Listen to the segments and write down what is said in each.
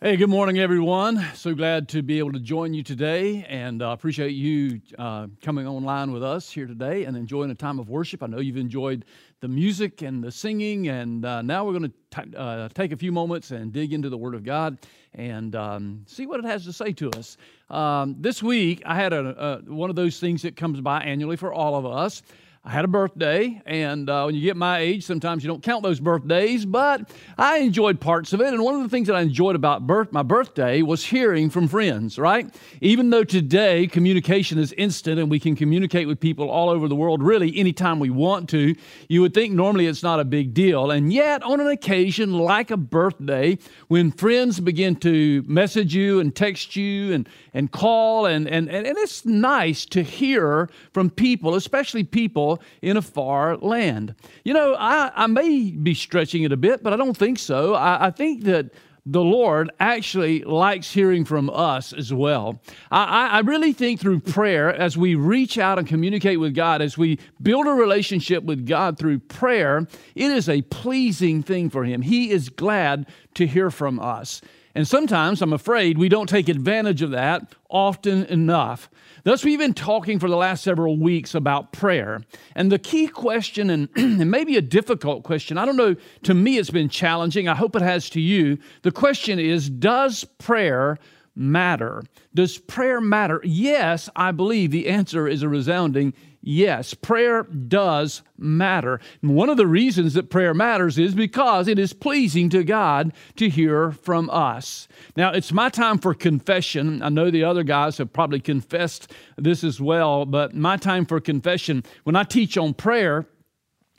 Hey, good morning, everyone. So glad to be able to join you today and uh, appreciate you uh, coming online with us here today and enjoying a time of worship. I know you've enjoyed the music and the singing, and uh, now we're going to uh, take a few moments and dig into the Word of God and um, see what it has to say to us. Um, this week, I had a, a, one of those things that comes by annually for all of us. I had a birthday, and uh, when you get my age, sometimes you don't count those birthdays, but I enjoyed parts of it. And one of the things that I enjoyed about birth, my birthday was hearing from friends, right? Even though today communication is instant and we can communicate with people all over the world really anytime we want to, you would think normally it's not a big deal. And yet, on an occasion like a birthday, when friends begin to message you and text you and, and call, and, and, and it's nice to hear from people, especially people in a far land. You know, I, I may be stretching it a bit, but I don't think so. I, I think that the Lord actually likes hearing from us as well. I, I, really think through prayer, as we reach out and communicate with God, as we build a relationship with God through prayer, it is a pleasing thing for Him. He is glad to hear from us. And sometimes, I'm afraid, we don't take advantage of that often enough. Thus, we've been talking for the last several weeks about prayer. And the key question, and, and maybe a difficult question, I don't know, to me it's been challenging. I hope it has to you. The question is Does prayer matter? Does prayer matter? Yes, I believe the answer is a resounding Yes, prayer does matter. And one of the reasons that prayer matters is because it is pleasing to God to hear from us. Now, it's my time for confession. I know the other guys have probably confessed this as well, but my time for confession, when I teach on prayer,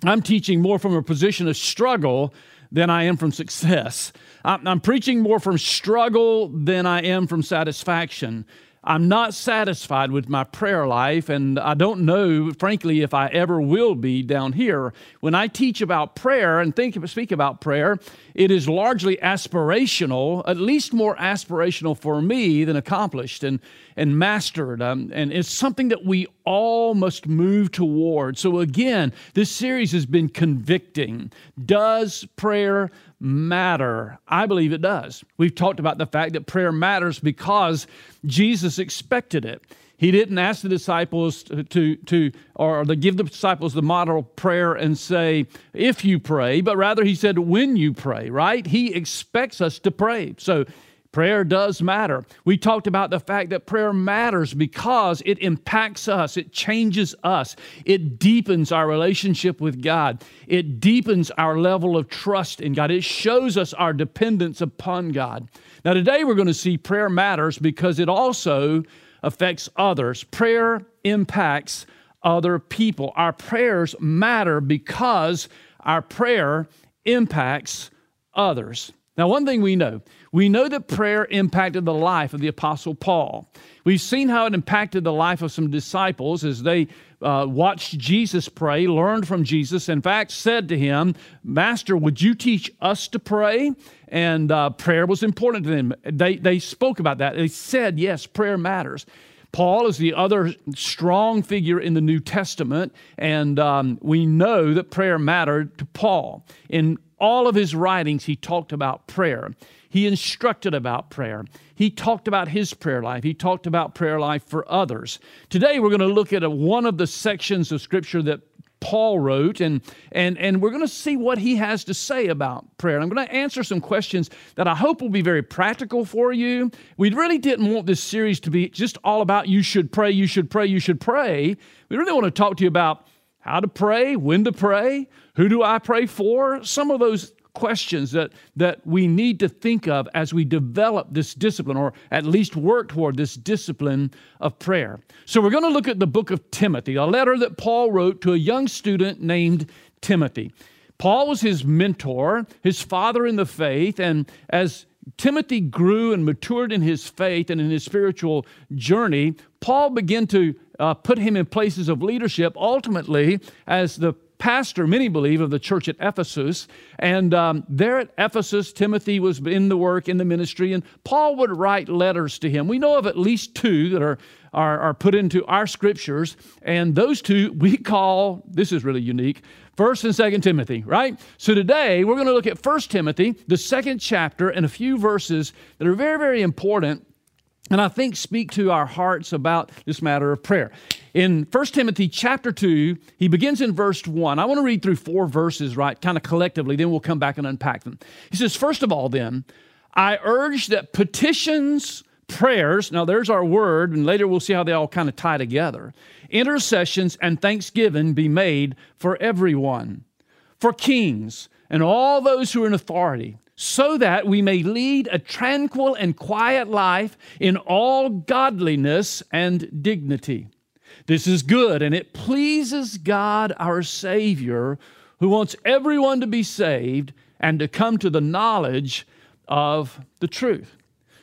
I'm teaching more from a position of struggle than I am from success. I'm preaching more from struggle than I am from satisfaction. I'm not satisfied with my prayer life, and I don't know, frankly, if I ever will be down here. When I teach about prayer and think speak about prayer, it is largely aspirational, at least more aspirational for me than accomplished and, and mastered. Um, and it's something that we all must move toward. So, again, this series has been convicting. Does prayer matter? I believe it does. We've talked about the fact that prayer matters because Jesus expected it. He didn't ask the disciples to, to, or to give the disciples the model prayer and say, if you pray, but rather he said, when you pray, right? He expects us to pray. So Prayer does matter. We talked about the fact that prayer matters because it impacts us, it changes us, it deepens our relationship with God, it deepens our level of trust in God, it shows us our dependence upon God. Now, today we're going to see prayer matters because it also affects others. Prayer impacts other people. Our prayers matter because our prayer impacts others. Now, one thing we know we know that prayer impacted the life of the Apostle Paul. We've seen how it impacted the life of some disciples as they uh, watched Jesus pray, learned from Jesus, in fact, said to him, Master, would you teach us to pray? And uh, prayer was important to them. They, they spoke about that. They said, Yes, prayer matters. Paul is the other strong figure in the New Testament, and um, we know that prayer mattered to Paul. In all of his writings, he talked about prayer. He instructed about prayer. He talked about his prayer life. He talked about prayer life for others. Today, we're going to look at a, one of the sections of Scripture that Paul wrote, and, and, and we're going to see what he has to say about prayer. And I'm going to answer some questions that I hope will be very practical for you. We really didn't want this series to be just all about you should pray, you should pray, you should pray. We really want to talk to you about how to pray, when to pray, who do I pray for, some of those questions that, that we need to think of as we develop this discipline, or at least work toward this discipline of prayer. So, we're going to look at the book of Timothy, a letter that Paul wrote to a young student named Timothy. Paul was his mentor, his father in the faith, and as Timothy grew and matured in his faith and in his spiritual journey, Paul began to uh, put him in places of leadership, ultimately, as the pastor, many believe, of the church at Ephesus. And um, there at Ephesus, Timothy was in the work, in the ministry, and Paul would write letters to him. We know of at least two that are are, are put into our scriptures. And those two we call, this is really unique, First and Second Timothy, right? So today we're going to look at First Timothy, the second chapter, and a few verses that are very, very important and I think speak to our hearts about this matter of prayer. In 1 Timothy chapter 2, he begins in verse 1. I want to read through four verses, right, kind of collectively, then we'll come back and unpack them. He says, First of all, then, I urge that petitions, prayers, now there's our word, and later we'll see how they all kind of tie together, intercessions and thanksgiving be made for everyone, for kings and all those who are in authority so that we may lead a tranquil and quiet life in all godliness and dignity. This is good, and it pleases God our Savior, who wants everyone to be saved and to come to the knowledge of the truth.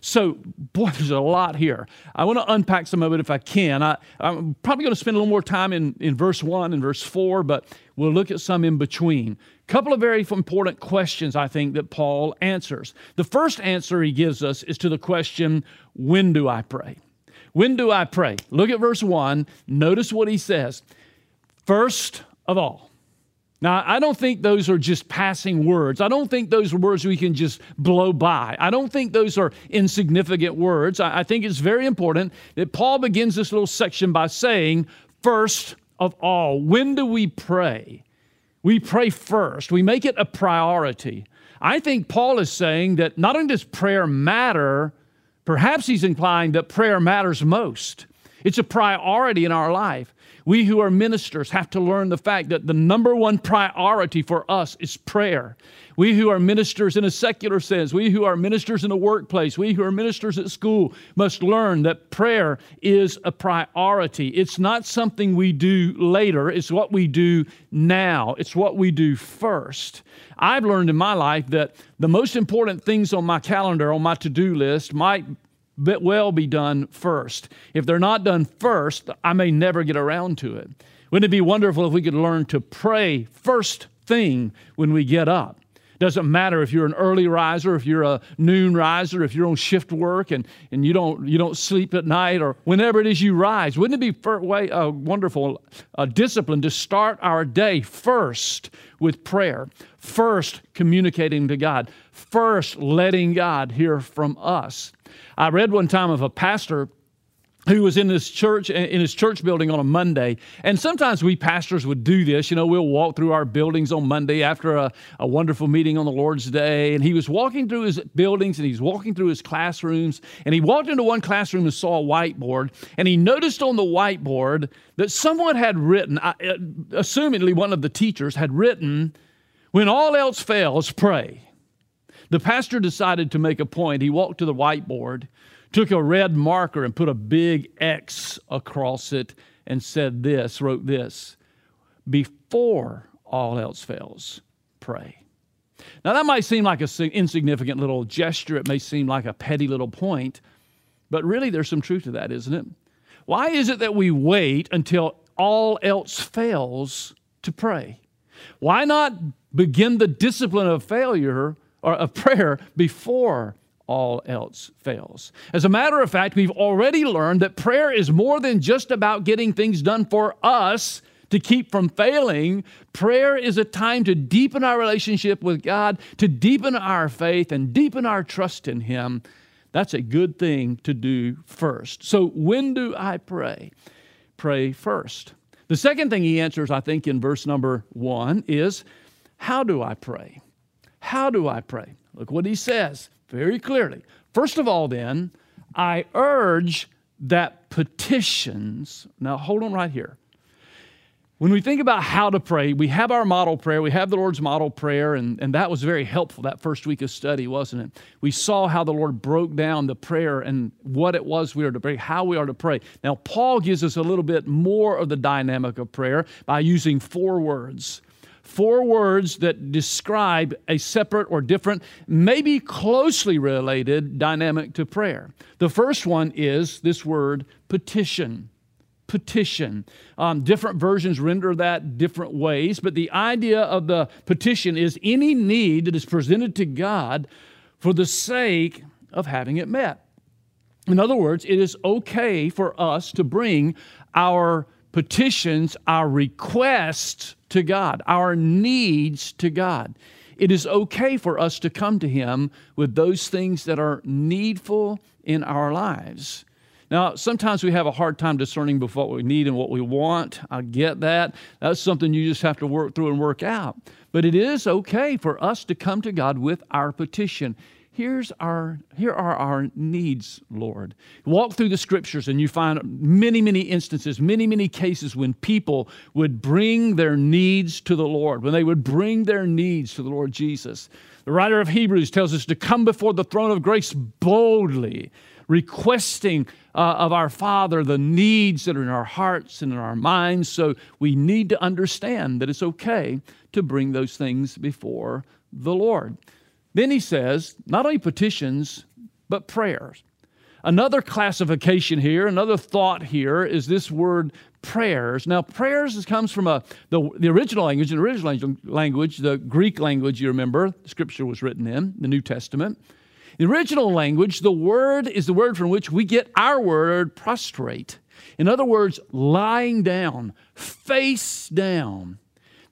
So, boy, there's a lot here. I want to unpack some of it if I can. I, am probably going to spend a little more time in, in verse 1 and verse 4, but we'll look at some in between. Couple of very important questions, I think, that Paul answers. The first answer he gives us is to the question, When do I pray? When do I pray? Look at verse 1. Notice what he says. First of all, now, I don't think those are just passing words. I don't think those are words we can just blow by. I don't think those are insignificant words. I, think it's very important that Paul begins this little section by saying, first of all, when do we pray? We pray first, we make it a priority. I think Paul is saying that not only does prayer matter, perhaps he's implying that prayer matters most. It's a priority in our life. We who are ministers have to learn the fact that the number one priority for us is prayer. We who are ministers in a secular sense, we who are ministers in a workplace, we who are ministers at school must learn that prayer is a priority. It's not something we do later, it's what we do now, it's what we do first. I've learned in my life that the most important things on my calendar, on my to do list, might well be done first. If they're not done first, I may never get around to it. Wouldn't it be wonderful if we could learn to pray first thing when we get up? Doesn't matter if you're an early riser, if you're a noon riser, if you're on shift work and, and you, don't, you don't sleep at night, or whenever it is you rise. Wouldn't it be way, a wonderful uh, discipline to start our day first with prayer, first communicating to God, first letting God hear from us? I read one time of a pastor who was in this church in his church building on a Monday. And sometimes we pastors would do this. You know, we'll walk through our buildings on Monday after a, a wonderful meeting on the Lord's Day. And he was walking through his buildings and he's walking through his classrooms. And he walked into one classroom and saw a whiteboard. And he noticed on the whiteboard that someone had written, uh, assumingly one of the teachers had written, when all else fails, pray. The pastor decided to make a point. He walked to the whiteboard, took a red marker, and put a big X across it and said this, wrote this Before all else fails, pray. Now, that might seem like an insignificant little gesture. It may seem like a petty little point, but really there's some truth to that, isn't it? Why is it that we wait until all else fails to pray? Why not begin the discipline of failure or of prayer before all else fails. As a matter of fact, we've already learned that prayer is more than just about getting things done for us to keep from failing. Prayer is a time to deepen our relationship with God, to deepen our faith, and deepen our trust in Him. That's a good thing to do first. So, when do I pray? Pray first. The second thing he answers, I think, in verse number one is how do I pray? How do I pray? Look what he says very clearly. First of all, then, I urge that petitions, now hold on right here. When we think about how to pray, we have our model prayer, we have the Lord's model prayer, and, and that was very helpful that first week of study, wasn't it? We saw how the Lord broke down the prayer and what it was we are to pray, how we are to pray. Now, Paul gives us a little bit more of the dynamic of prayer by using four words four words that describe a separate or different, maybe closely related dynamic to prayer. The first one is this word petition. Petition. Um, different versions render that different ways, but the idea of the petition is any need that is presented to God for the sake of having it met. In other words, it is okay for us to bring our petitions, our requests to God, our needs to God. It is okay for us to come to Him with those things that are needful in our lives. Now, sometimes we have a hard time discerning what we need and what we want. I get that. That's something you just have to work through and work out. But it is okay for us to come to God with our petition. Here's our, here are our needs, Lord. Walk through the scriptures and you find many, many instances, many, many cases when people would bring their needs to the Lord, when they would bring their needs to the Lord Jesus. The writer of Hebrews tells us to come before the throne of grace boldly, requesting uh, of our Father the needs that are in our hearts and in our minds. So we need to understand that it's okay to bring those things before the Lord. Then he says, not only petitions, but prayers. Another classification here, another thought here is this word prayers. Now, prayers comes from a, the, the original language, the original language, the Greek language, you remember, scripture was written in, the New Testament. The original language, the word is the word from which we get our word prostrate. In other words, lying down, face down.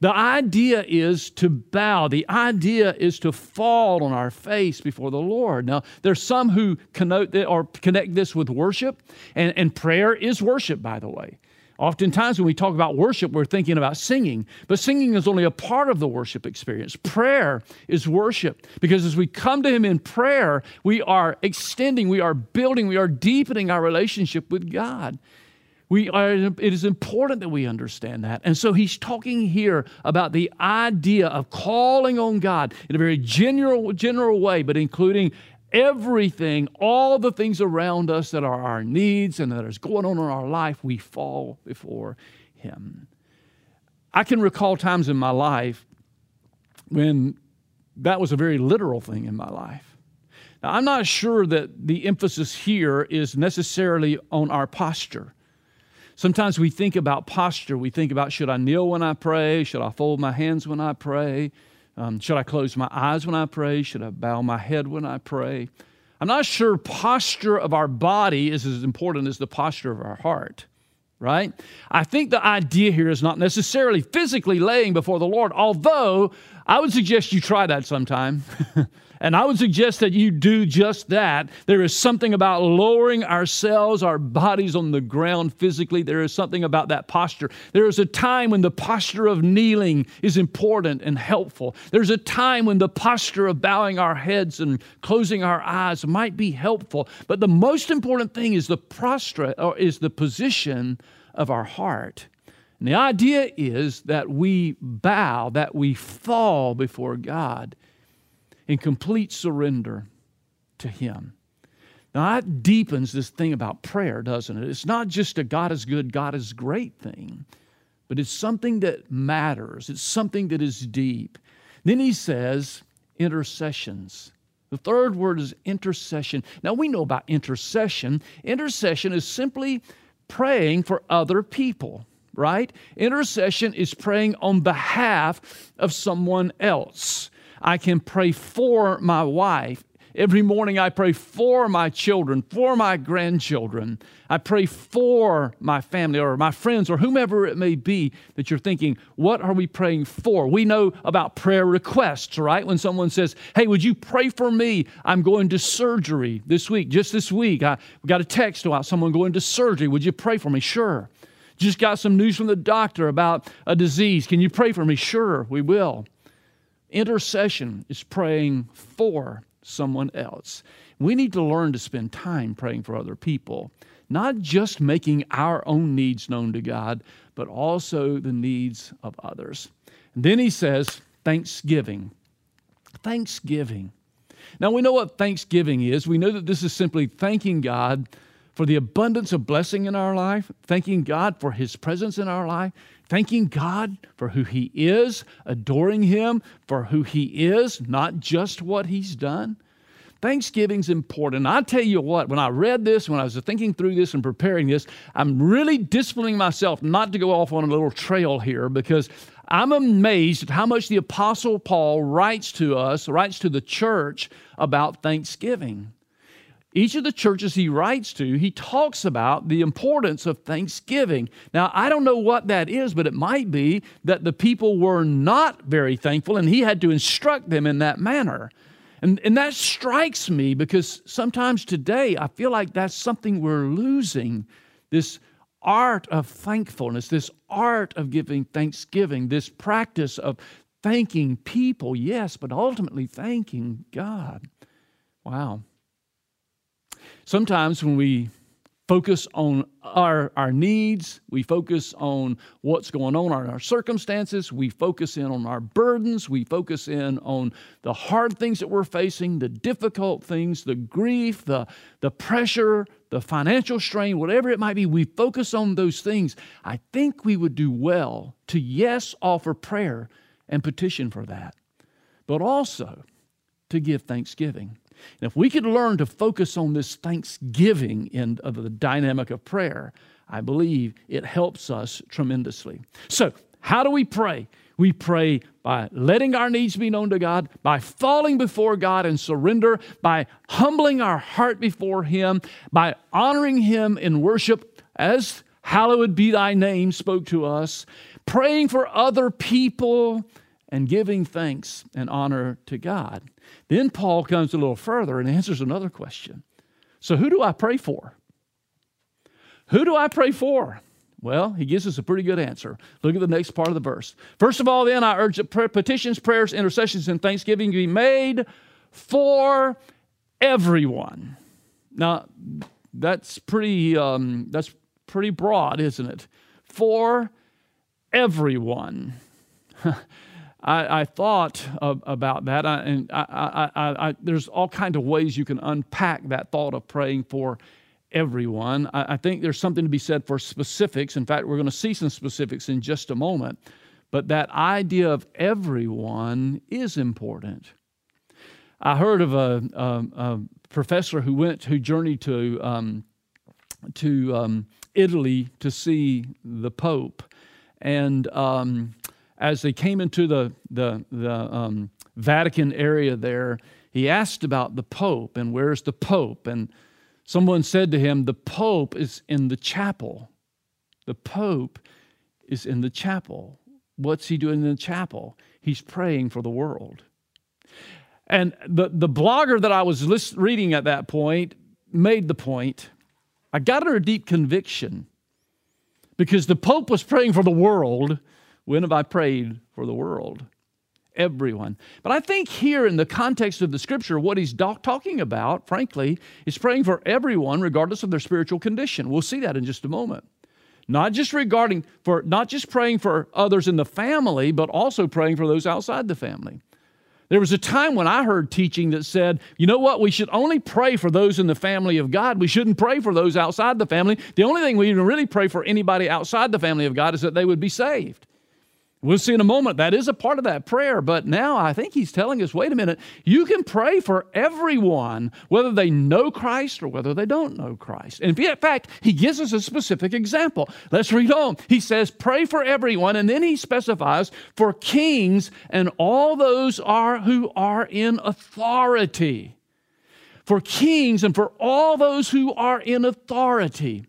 The idea is to bow. The idea is to fall on our face before the Lord. Now, there's some who connote or connect this with worship, and, and prayer is worship, by the way. Oftentimes, when we talk about worship, we're thinking about singing, but singing is only a part of the worship experience. Prayer is worship because as we come to Him in prayer, we are extending, we are building, we are deepening our relationship with God. We are, it is important that we understand that. And so he's talking here about the idea of calling on God in a very general, general way, but including everything, all the things around us that are our needs and that is going on in our life, we fall before him. I can recall times in my life when that was a very literal thing in my life. Now, I'm not sure that the emphasis here is necessarily on our posture. Sometimes we think about posture. We think about should I kneel when I pray? Should I fold my hands when I pray? Um, should I close my eyes when I pray? Should I bow my head when I pray? I'm not sure posture of our body is as important as the posture of our heart, right? I think the idea here is not necessarily physically laying before the Lord, although I would suggest you try that sometime. And I would suggest that you do just that. There is something about lowering ourselves, our bodies on the ground physically. There is something about that posture. There is a time when the posture of kneeling is important and helpful. There's a time when the posture of bowing our heads and closing our eyes might be helpful. But the most important thing is the prostrate or is the position of our heart. And the idea is that we bow, that we fall before God in complete surrender to Him. Now, that deepens this thing about prayer, doesn't it? It's not just a God is good, God is great thing, but it's something that matters, it's something that is deep. Then he says, intercessions. The third word is intercession. Now, we know about intercession. Intercession is simply praying for other people, right? Intercession is praying on behalf of someone else. I can pray for my wife. Every morning I pray for my children, for my grandchildren. I pray for my family or my friends or whomever it may be that you're thinking, what are we praying for? We know about prayer requests, right? When someone says, hey, would you pray for me? I'm going to surgery this week. Just this week, I got a text about someone going to surgery. Would you pray for me? Sure. Just got some news from the doctor about a disease. Can you pray for me? Sure, we will. Intercession is praying for someone else. We need to learn to spend time praying for other people, not just making our own needs known to God, but also the needs of others. And then he says, Thanksgiving. Thanksgiving. Now we know what thanksgiving is. We know that this is simply thanking God for the abundance of blessing in our life, thanking God for his presence in our life, thanking God for who He is, adoring Him for who He is, not just what He's done. Thanksgiving's important. I tell you what, when I read this, when I was thinking through this and preparing this, I'm really disciplining myself not to go off on a little trail here because I'm amazed at how much the Apostle Paul writes to us, writes to the church about Thanksgiving each of the churches he writes to, he talks about the importance of thanksgiving. Now, I don't know what that is, but it might be that the people were not very thankful and he had to instruct them in that manner. And, and that strikes me because sometimes today I feel like that's something we're losing this art of thankfulness, this art of giving thanksgiving, this practice of thanking people, yes, but ultimately thanking God. Wow. Sometimes when we focus on our, our needs, we focus on what's going on in our circumstances, we focus in on our burdens, we focus in on the hard things that we're facing, the difficult things, the grief, the, the pressure, the financial strain, whatever it might be, we focus on those things. I think we would do well to, yes, offer prayer and petition for that, but also to give thanksgiving. And if we could learn to focus on this thanksgiving in of the dynamic of prayer, I believe it helps us tremendously. So, how do we pray? We pray by letting our needs be known to God, by falling before God and surrender, by humbling our heart before Him, by honoring Him in worship as hallowed be thy name spoke to us, praying for other people, and giving thanks and honor to God. Then Paul comes a little further and answers another question. So, who do I pray for? Who do I pray for? Well, he gives us a pretty good answer. Look at the next part of the verse. First of all, then, I urge that petitions, prayers, intercessions, and thanksgiving be made for everyone. Now, that's pretty, um, that's pretty broad, isn't it? For everyone. I, I thought of, about that, I, and I, there's all kinds of ways you can unpack that thought of praying for everyone. I, think there's something to be said for specifics. In fact, we're going to see some specifics in just a moment. But that idea of everyone is important. I heard of a, a, a professor who went, who journeyed to um, to um, Italy to see the Pope, and um, as they came into the, the, the um, Vatican area there, he asked about the Pope and where's the Pope? And someone said to him, The Pope is in the chapel. The Pope is in the chapel. What's he doing in the chapel? He's praying for the world. And the, the blogger that I was list, reading at that point made the point. I got under a deep conviction because the Pope was praying for the world when have I prayed for the world? Everyone. But I think here, in the context of the scripture, what he's do- talking about, frankly, is praying for everyone, regardless of their spiritual condition. We'll see that in just a moment. Not just regarding for not just praying for others in the family, but also praying for those outside the family. There was a time when I heard teaching that said, you know what, we should only pray for those in the family of God. We shouldn't pray for those outside the family. The only thing we even really pray for anybody outside the family of God is that they would be saved. We'll see in a moment that is a part of that prayer, but now I think he's telling us wait a minute, you can pray for everyone, whether they know Christ or whether they don't know Christ. And in fact, he gives us a specific example. Let's read on. He says, Pray for everyone, and then he specifies for kings and all those are, who are in authority. For kings and for all those who are in authority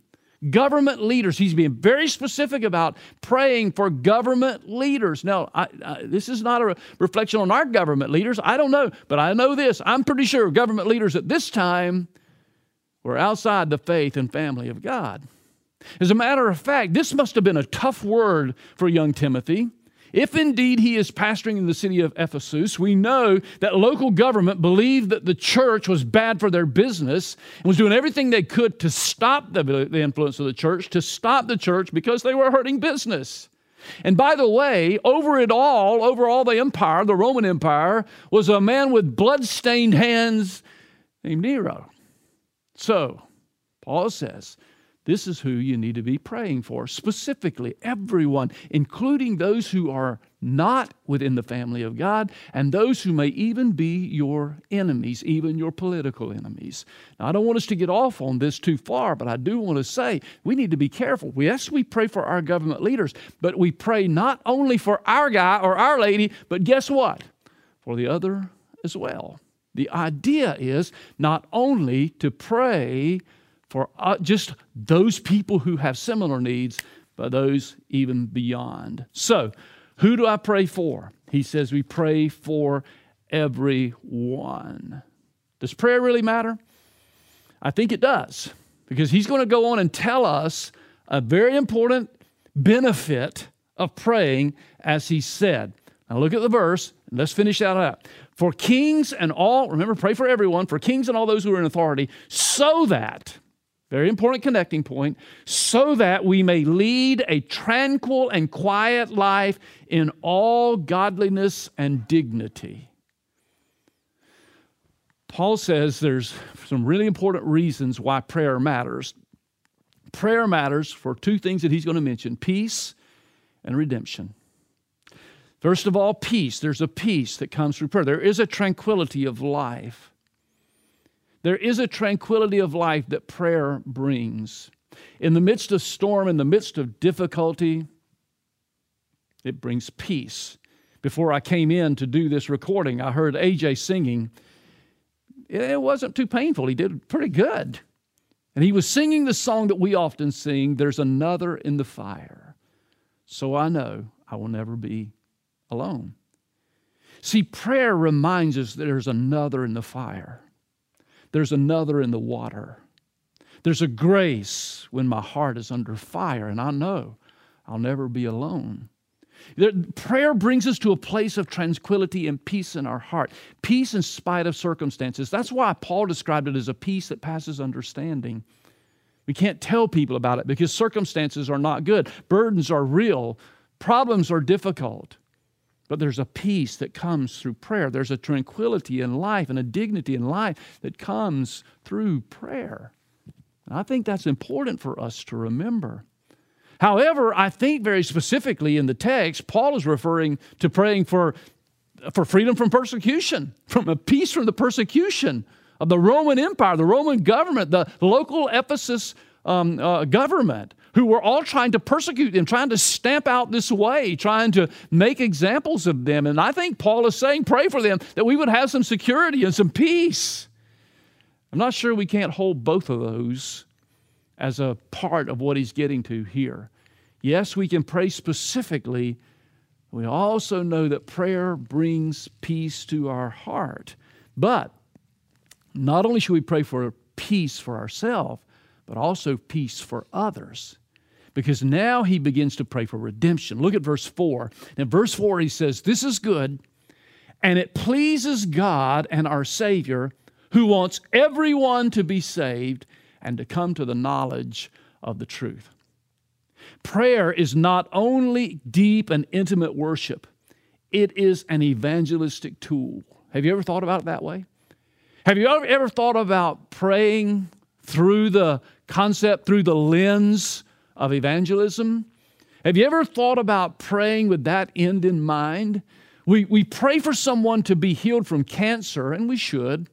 government leaders. He's being very specific about praying for government leaders. Now, I, I, this is not a reflection on our government leaders. I don't know, but I know this. I'm pretty sure government leaders at this time were outside the faith and family of God. As a matter of fact, this must have been a tough word for young Timothy. If indeed he is pastoring in the city of Ephesus, we know that local government believed that the church was bad for their business and was doing everything they could to stop the, the influence of the church, to stop the church because they were hurting business. And by the way, over it all, over all the empire, the Roman Empire, was a man with blood-stained hands named Nero. So, Paul says, this is who you need to be praying for, specifically everyone, including those who are not within the family of God and those who may even be your enemies, even your political enemies. Now, I don't want us to get off on this too far, but I do want to say we need to be careful. Yes, we pray for our government leaders, but we pray not only for our guy or our lady, but guess what? For the other as well. The idea is not only to pray for uh, just those people who have similar needs, but those even beyond. So, who do I pray for? He says we pray for everyone. Does prayer really matter? I think it does, because he's going to go on and tell us a very important benefit of praying, as he said. Now, look at the verse. And Let's finish that up. For kings and all, remember, pray for everyone, for kings and all those who are in authority, so that very important connecting point, so that we may lead a tranquil and quiet life in all godliness and dignity. Paul says there's some really important reasons why prayer matters. Prayer matters for two things that he's going to mention peace and redemption. First of all, peace. There's a peace that comes through prayer, there is a tranquility of life. There is a tranquility of life that prayer brings. In the midst of storm, in the midst of difficulty, it brings peace. Before I came in to do this recording, I heard AJ singing. It wasn't too painful. He did pretty good. And he was singing the song that we often sing There's another in the fire. So I know I will never be alone. See, prayer reminds us there's another in the fire there's another in the water. There's a grace when my heart is under fire, and I know I'll never be alone. Prayer brings us to a place of tranquility and peace in our heart, peace in spite of circumstances. That's why Paul described it as a peace that passes understanding. We can't tell people about it because circumstances are not good, burdens are real, problems are difficult. But there's a peace that comes through prayer. There's a tranquility in life and a dignity in life that comes through prayer. And I think that's important for us to remember. However, I think very specifically in the text, Paul is referring to praying for, for freedom from persecution, from a peace from the persecution of the Roman Empire, the Roman government, the local Ephesus um, uh, government who were all trying to persecute them, trying to stamp out this way, trying to make examples of them. And I think Paul is saying, pray for them that we would have some security and some peace. I'm not sure we can't hold both of those as a part of what he's getting to here. Yes, we can pray specifically. We also know that prayer brings peace to our heart. But not only should we pray for peace for ourselves, but also peace for others because now he begins to pray for redemption. Look at verse 4. In verse 4, he says, This is good, and it pleases God and our Savior, who wants everyone to be saved and to come to the knowledge of the truth. Prayer is not only deep and intimate worship, it is an evangelistic tool. Have you ever thought about it that way? Have you ever, ever thought about praying through the concept, through the lens of evangelism? Have you ever thought about praying with that end in mind? We, we pray for someone to be healed from cancer, and we should.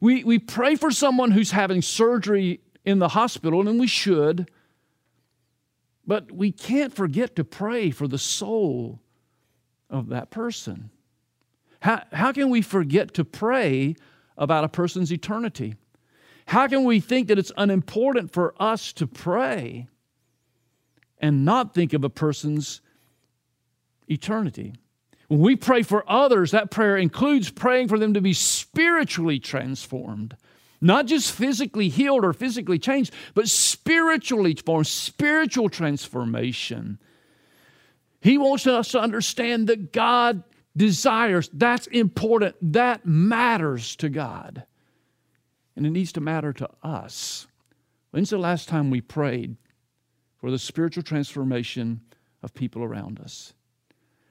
We, we pray for someone who's having surgery in the hospital, and we should. But we can't forget to pray for the soul of that person. How, how can we forget to pray about a person's eternity? How can we think that it's unimportant for us to pray and not think of a person's eternity. When we pray for others, that prayer includes praying for them to be spiritually transformed. Not just physically healed or physically changed, but spiritually transformed, spiritual transformation. He wants us to understand that God desires, that's important, that matters to God. And it needs to matter to us. When's the last time we prayed for the spiritual transformation of people around us.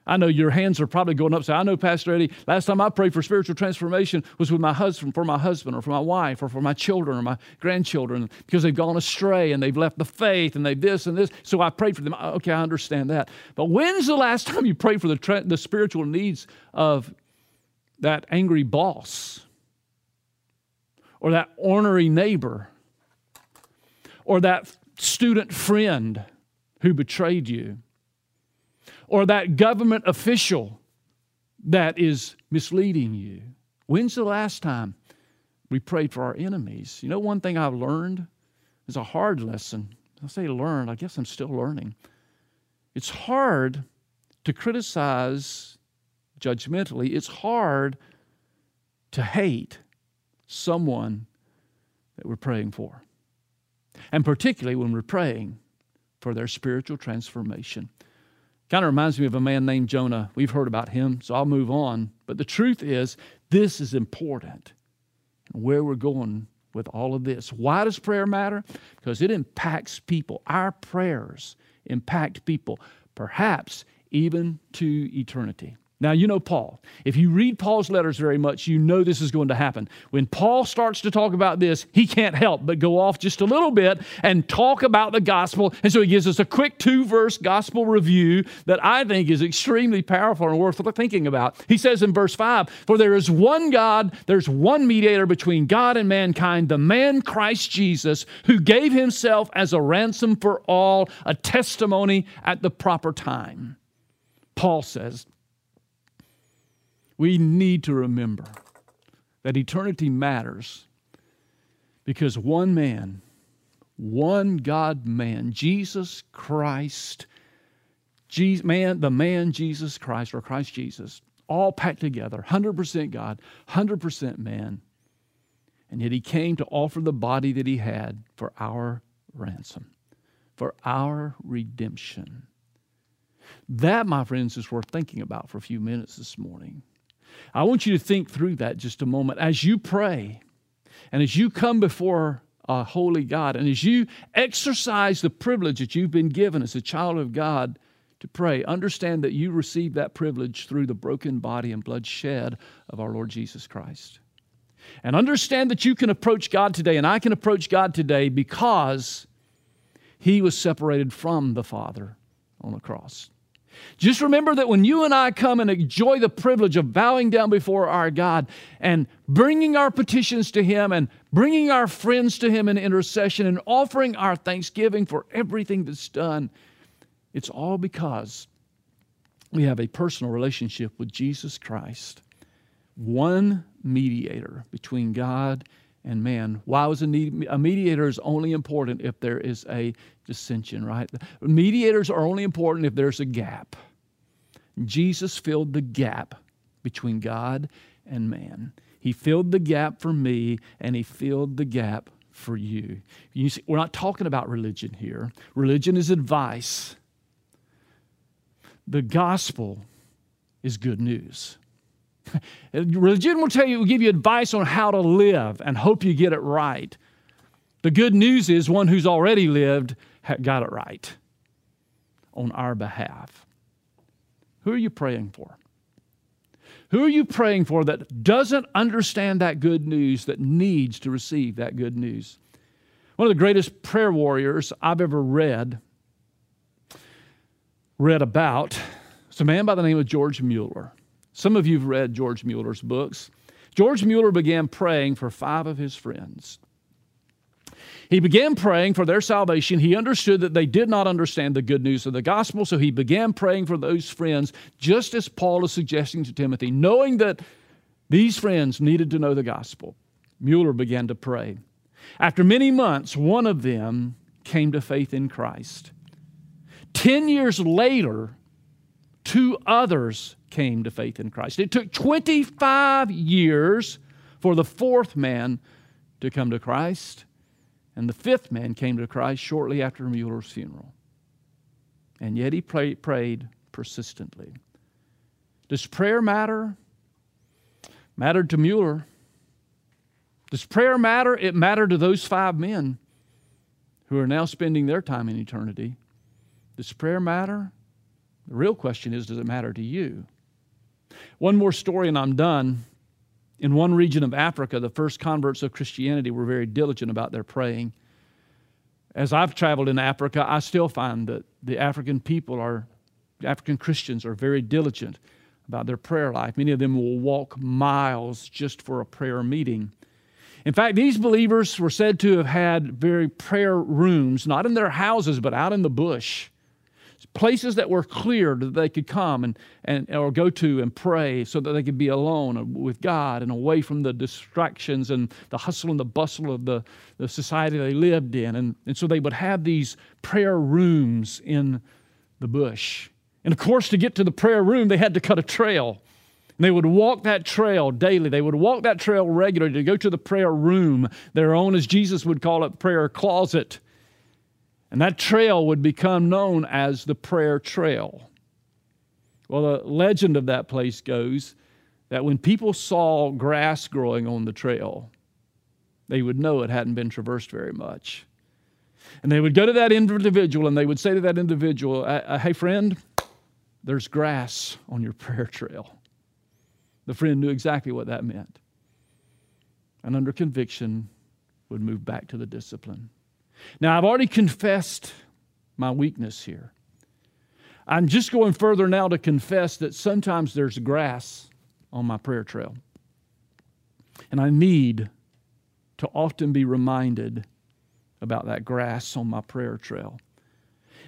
I know your hands are probably going up. So I know, Pastor Eddie, last time I prayed for spiritual transformation was with my husband, for my husband, or for my wife, or for my children, or my grandchildren, because they've gone astray and they've left the faith and they've this and this. So I prayed for them. Okay, I understand that. But when's the last time you prayed for the, tra- the spiritual needs of that angry boss, or that ornery neighbor, or that student friend who betrayed you, or that government official that is misleading you. When's the last time we prayed for our enemies? You know, one thing I've learned is a hard lesson. I say learned, I guess I'm still learning. It's hard to criticize judgmentally, it's hard to hate someone that we're praying for. And particularly when we're praying for their spiritual transformation. Kind of reminds me of a man named Jonah. We've heard about him, so I'll move on. But the truth is, this is important. Where we're going with all of this. Why does prayer matter? Because it impacts people. Our prayers impact people, perhaps even to eternity. Now, you know Paul. If you read Paul's letters very much, you know this is going to happen. When Paul starts to talk about this, he can't help but go off just a little bit and talk about the gospel. And so he gives us a quick two verse gospel review that I think is extremely powerful and worth thinking about. He says in verse 5 For there is one God, there's one mediator between God and mankind, the man Christ Jesus, who gave himself as a ransom for all, a testimony at the proper time. Paul says, we need to remember that eternity matters because one man, one God man, Jesus Christ, Jesus, man, the man Jesus Christ or Christ Jesus, all packed together, 100% God, 100% man. And yet he came to offer the body that he had for our ransom, for our redemption. That, my friends, is worth thinking about for a few minutes this morning. I want you to think through that just a moment as you pray and as you come before a holy God and as you exercise the privilege that you've been given as a child of God to pray, understand that you receive that privilege through the broken body and blood shed of our Lord Jesus Christ. And understand that you can approach God today, and I can approach God today because He was separated from the Father on the cross. Just remember that when you and I come and enjoy the privilege of bowing down before our God and bringing our petitions to Him and bringing our friends to Him in intercession and offering our thanksgiving for everything that's done, it's all because we have a personal relationship with Jesus Christ, one mediator between God and man. Why was a, mediator is only important if there is a dissension, right? Mediators are only important if there's a gap. Jesus filled the gap between God and man. He filled the gap for me, and He filled the gap for you. you see, we're not talking about religion here. Religion is advice. The gospel is good news. Religion will tell you, will give you advice on how to live and hope you get it right. The good news is one who's already lived got it right on our behalf. Who are you praying for? Who are you praying for that doesn't understand that good news, that needs to receive that good news? One of the greatest prayer warriors I've ever read, read about, is a man by the name of George Mueller. Some of you have read George Mueller's books. George Mueller began praying for five of his friends. He began praying for their salvation. He understood that they did not understand the good news of the gospel, so he began praying for those friends, just as Paul is suggesting to Timothy, knowing that these friends needed to know the gospel. Mueller began to pray. After many months, one of them came to faith in Christ. Ten years later, two others came to faith in Christ. It took 25 years for the fourth man to come to Christ, and the fifth man came to Christ shortly after Mueller's funeral. And yet he pray, prayed persistently. Does prayer matter? Mattered to Mueller. Does prayer matter? It mattered to those five men who are now spending their time in eternity. Does prayer matter? The real question is does it matter to you? One more story and I'm done. In one region of Africa, the first converts of Christianity were very diligent about their praying. As I've traveled in Africa, I still find that the African people are, African Christians are very diligent about their prayer life. Many of them will walk miles just for a prayer meeting. In fact, these believers were said to have had very prayer rooms, not in their houses, but out in the bush places that were clear that they could come and, and or go to and pray so that they could be alone with God and away from the distractions and the hustle and the bustle of the, the society they lived in. And, and so they would have these prayer rooms in the bush. And of course, to get to the prayer room, they had to cut a trail. And they would walk that trail daily. They would walk that trail regularly to go to the prayer room, their own, as Jesus would call it, prayer closet. And that trail would become known as the prayer trail. Well, the legend of that place goes that when people saw grass growing on the trail, they would know it hadn't been traversed very much. And they would go to that individual and they would say to that individual, uh, uh, Hey, friend, there's grass on your prayer trail. The friend knew exactly what that meant. And under conviction, would move back to the discipline. Now, I've already confessed my weakness here. I'm just going further now to confess that sometimes there's grass on my prayer trail. And I need to often be reminded about that grass on my prayer trail.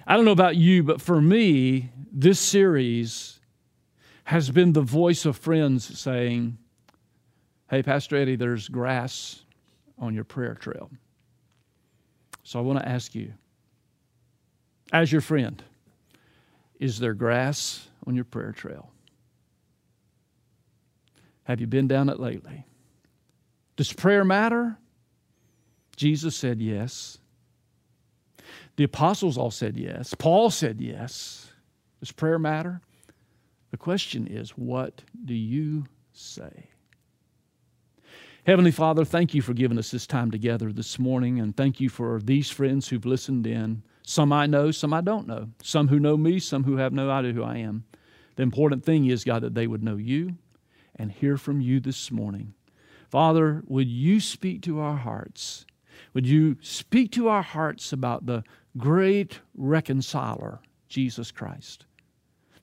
I don't know about you, but for me, this series has been the voice of friends saying, Hey, Pastor Eddie, there's grass on your prayer trail. So I want to ask you, as your friend, is there grass on your prayer trail? Have you been down it lately? Does prayer matter? Jesus said yes. The apostles all said yes. Paul said yes. Does prayer matter? The question is, what do you say? Heavenly Father, thank you for giving us this time together this morning, and thank you for these friends who've listened in. Some I know, some I don't know. Some who know me, some who have no idea who I am. The important thing is, God, that they would know you and hear from you this morning. Father, would you speak to our hearts? Would you speak to our hearts about the great reconciler, Jesus Christ?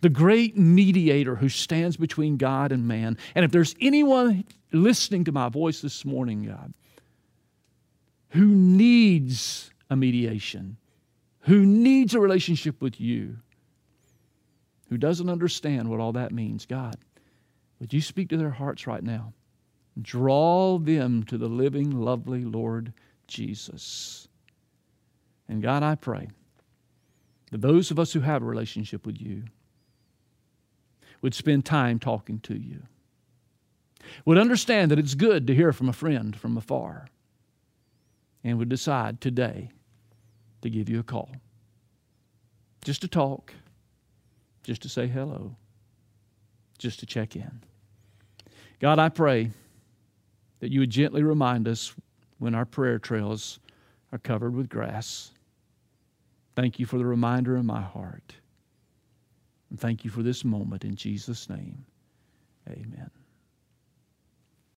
The great mediator who stands between God and man. And if there's anyone listening to my voice this morning, God, who needs a mediation, who needs a relationship with you, who doesn't understand what all that means, God, would you speak to their hearts right now? Draw them to the living, lovely Lord Jesus. And God, I pray that those of us who have a relationship with you, would spend time talking to you, would understand that it's good to hear from a friend from afar, and would decide today to give you a call. Just to talk, just to say hello, just to check in. God, I pray that you would gently remind us when our prayer trails are covered with grass. Thank you for the reminder in my heart. And thank you for this moment in Jesus' name. Amen.